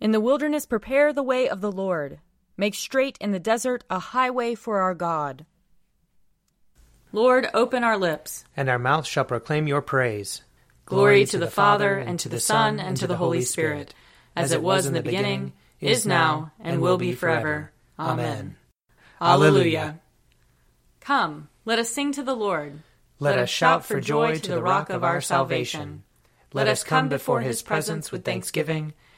In the wilderness, prepare the way of the Lord. Make straight in the desert a highway for our God. Lord, open our lips, and our mouth shall proclaim your praise. Glory to the Father, and to the Son, and to the Holy Spirit, as it was in the beginning, is now, and will be forever. Amen. Alleluia. Come, let us sing to the Lord. Let us shout for joy to the rock of our salvation. Let us come before his presence with thanksgiving,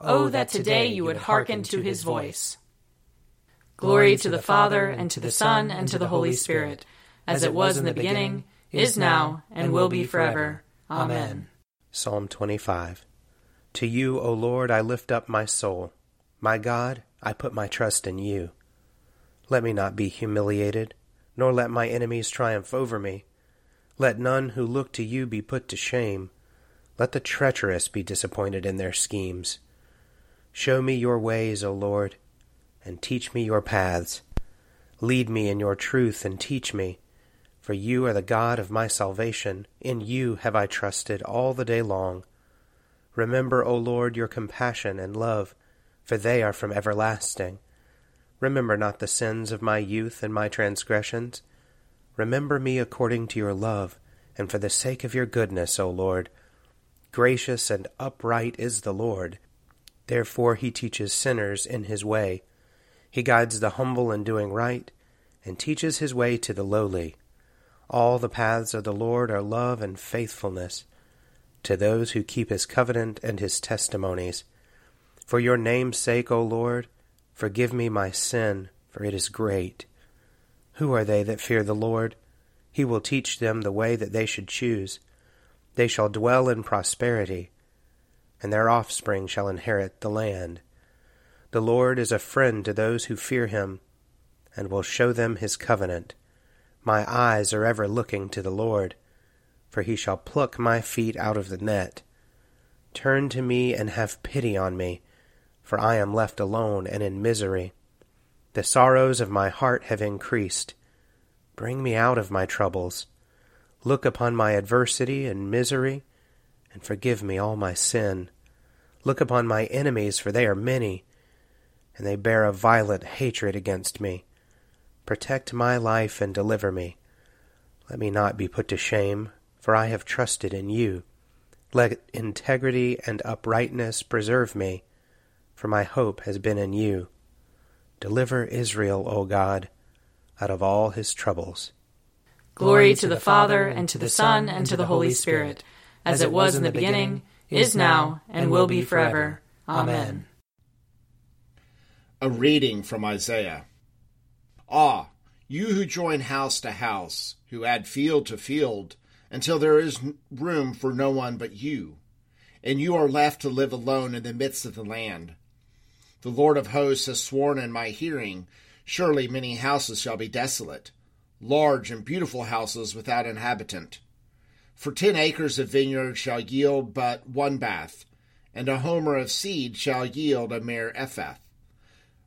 Oh, that today you would hearken to his voice. Glory to the Father, and to the Son, and to the Holy Spirit, as it was in the beginning, is now, and will be forever. Amen. Psalm 25 To you, O Lord, I lift up my soul. My God, I put my trust in you. Let me not be humiliated, nor let my enemies triumph over me. Let none who look to you be put to shame. Let the treacherous be disappointed in their schemes. Show me your ways, O Lord, and teach me your paths. Lead me in your truth and teach me for you are the God of my salvation. In you have I trusted all the day long. Remember, O Lord, your compassion and love, for they are from everlasting. Remember not the sins of my youth and my transgressions. Remember me according to your love, and for the sake of your goodness, O Lord. Gracious and upright is the Lord. Therefore he teaches sinners in his way. He guides the humble in doing right, and teaches his way to the lowly. All the paths of the Lord are love and faithfulness to those who keep his covenant and his testimonies. For your name's sake, O Lord, forgive me my sin, for it is great. Who are they that fear the Lord? He will teach them the way that they should choose. They shall dwell in prosperity, and their offspring shall inherit the land. The Lord is a friend to those who fear him, and will show them his covenant. My eyes are ever looking to the Lord, for he shall pluck my feet out of the net. Turn to me and have pity on me, for I am left alone and in misery. The sorrows of my heart have increased. Bring me out of my troubles. Look upon my adversity and misery, and forgive me all my sin. Look upon my enemies, for they are many, and they bear a violent hatred against me. Protect my life and deliver me. Let me not be put to shame, for I have trusted in you. Let integrity and uprightness preserve me, for my hope has been in you. Deliver Israel, O God, out of all his troubles. Glory to the Father, and to the Son, and to the Holy Spirit, as it was in the beginning, is now, and will be forever. Amen. A reading from Isaiah. Ah, you who join house to house, who add field to field, until there is room for no one but you, and you are left to live alone in the midst of the land. The Lord of hosts has sworn in my hearing, surely many houses shall be desolate, large and beautiful houses without inhabitant. For ten acres of vineyard shall yield but one bath, and a homer of seed shall yield a mere ephah.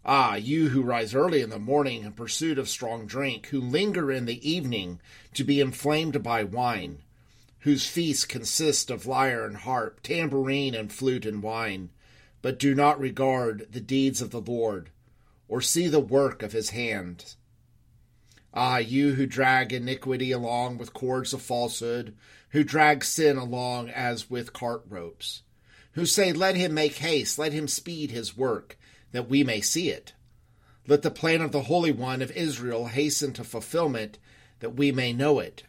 Ah, you who rise early in the morning in pursuit of strong drink, who linger in the evening to be inflamed by wine, whose feasts consist of lyre and harp, tambourine and flute and wine, but do not regard the deeds of the Lord, or see the work of his hands. Ah, you who drag iniquity along with cords of falsehood, who drag sin along as with cart ropes, who say, Let him make haste, let him speed his work that we may see it. Let the plan of the Holy One of Israel hasten to fulfillment, that we may know it.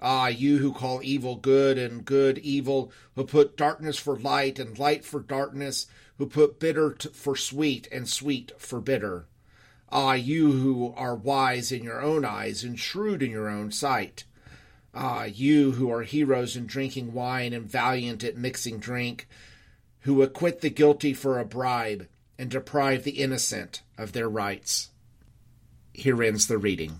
Ah, you who call evil good and good evil, who put darkness for light and light for darkness, who put bitter for sweet and sweet for bitter. Ah, you who are wise in your own eyes and shrewd in your own sight. Ah, you who are heroes in drinking wine and valiant at mixing drink, who acquit the guilty for a bribe, and deprive the innocent of their rights. Here ends the reading.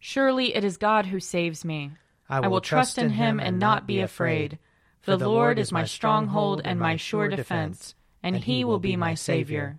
Surely it is God who saves me. I I will trust in him and not be afraid. For the Lord is my stronghold and my sure defense, and he will be my Savior.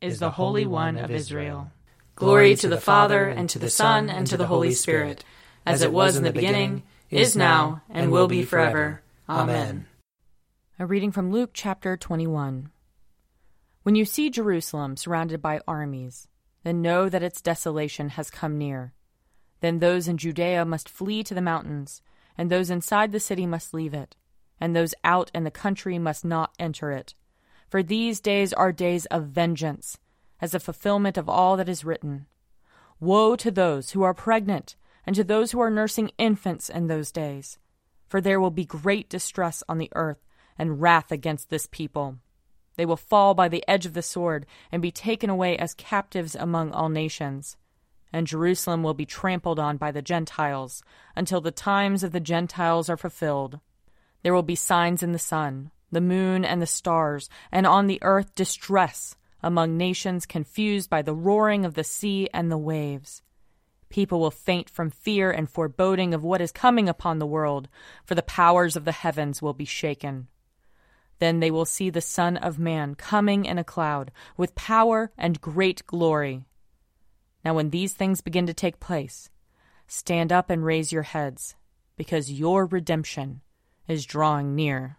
is the Holy One of Israel. Glory to the Father, and to the Son, and to the Holy Spirit, as it was in the beginning, is now, and will be forever. Amen. A reading from Luke chapter 21. When you see Jerusalem surrounded by armies, then know that its desolation has come near. Then those in Judea must flee to the mountains, and those inside the city must leave it, and those out in the country must not enter it. For these days are days of vengeance, as a fulfillment of all that is written. Woe to those who are pregnant, and to those who are nursing infants in those days, for there will be great distress on the earth and wrath against this people. They will fall by the edge of the sword and be taken away as captives among all nations. And Jerusalem will be trampled on by the Gentiles until the times of the Gentiles are fulfilled. There will be signs in the sun, the moon, and the stars, and on the earth distress among nations confused by the roaring of the sea and the waves. People will faint from fear and foreboding of what is coming upon the world, for the powers of the heavens will be shaken. Then they will see the Son of Man coming in a cloud, with power and great glory. Now, when these things begin to take place, stand up and raise your heads, because your redemption is drawing near.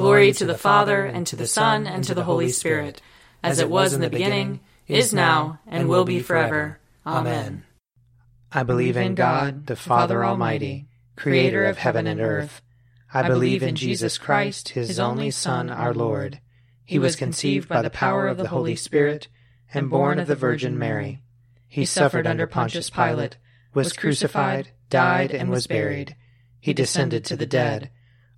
Glory to the Father, and to the Son, and to the Holy Spirit, as it was in the beginning, is now, and will be forever. Amen. I believe in God, the Father Almighty, creator of heaven and earth. I believe in Jesus Christ, his only Son, our Lord. He was conceived by the power of the Holy Spirit and born of the Virgin Mary. He suffered under Pontius Pilate, was crucified, died, and was buried. He descended to the dead.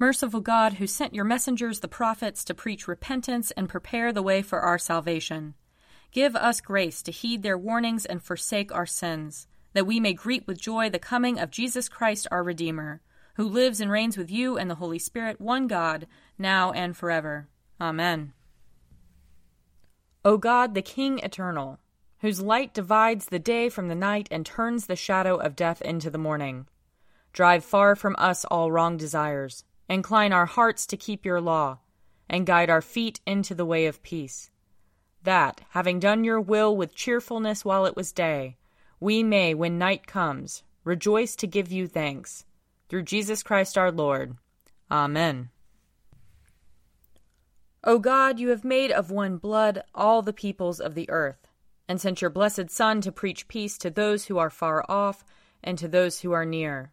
Merciful God, who sent your messengers, the prophets, to preach repentance and prepare the way for our salvation, give us grace to heed their warnings and forsake our sins, that we may greet with joy the coming of Jesus Christ our Redeemer, who lives and reigns with you and the Holy Spirit, one God, now and forever. Amen. O God, the King eternal, whose light divides the day from the night and turns the shadow of death into the morning Drive far from us all wrong desires. Incline our hearts to keep your law, and guide our feet into the way of peace. That, having done your will with cheerfulness while it was day, we may, when night comes, rejoice to give you thanks. Through Jesus Christ our Lord. Amen. O God, you have made of one blood all the peoples of the earth, and sent your blessed Son to preach peace to those who are far off and to those who are near.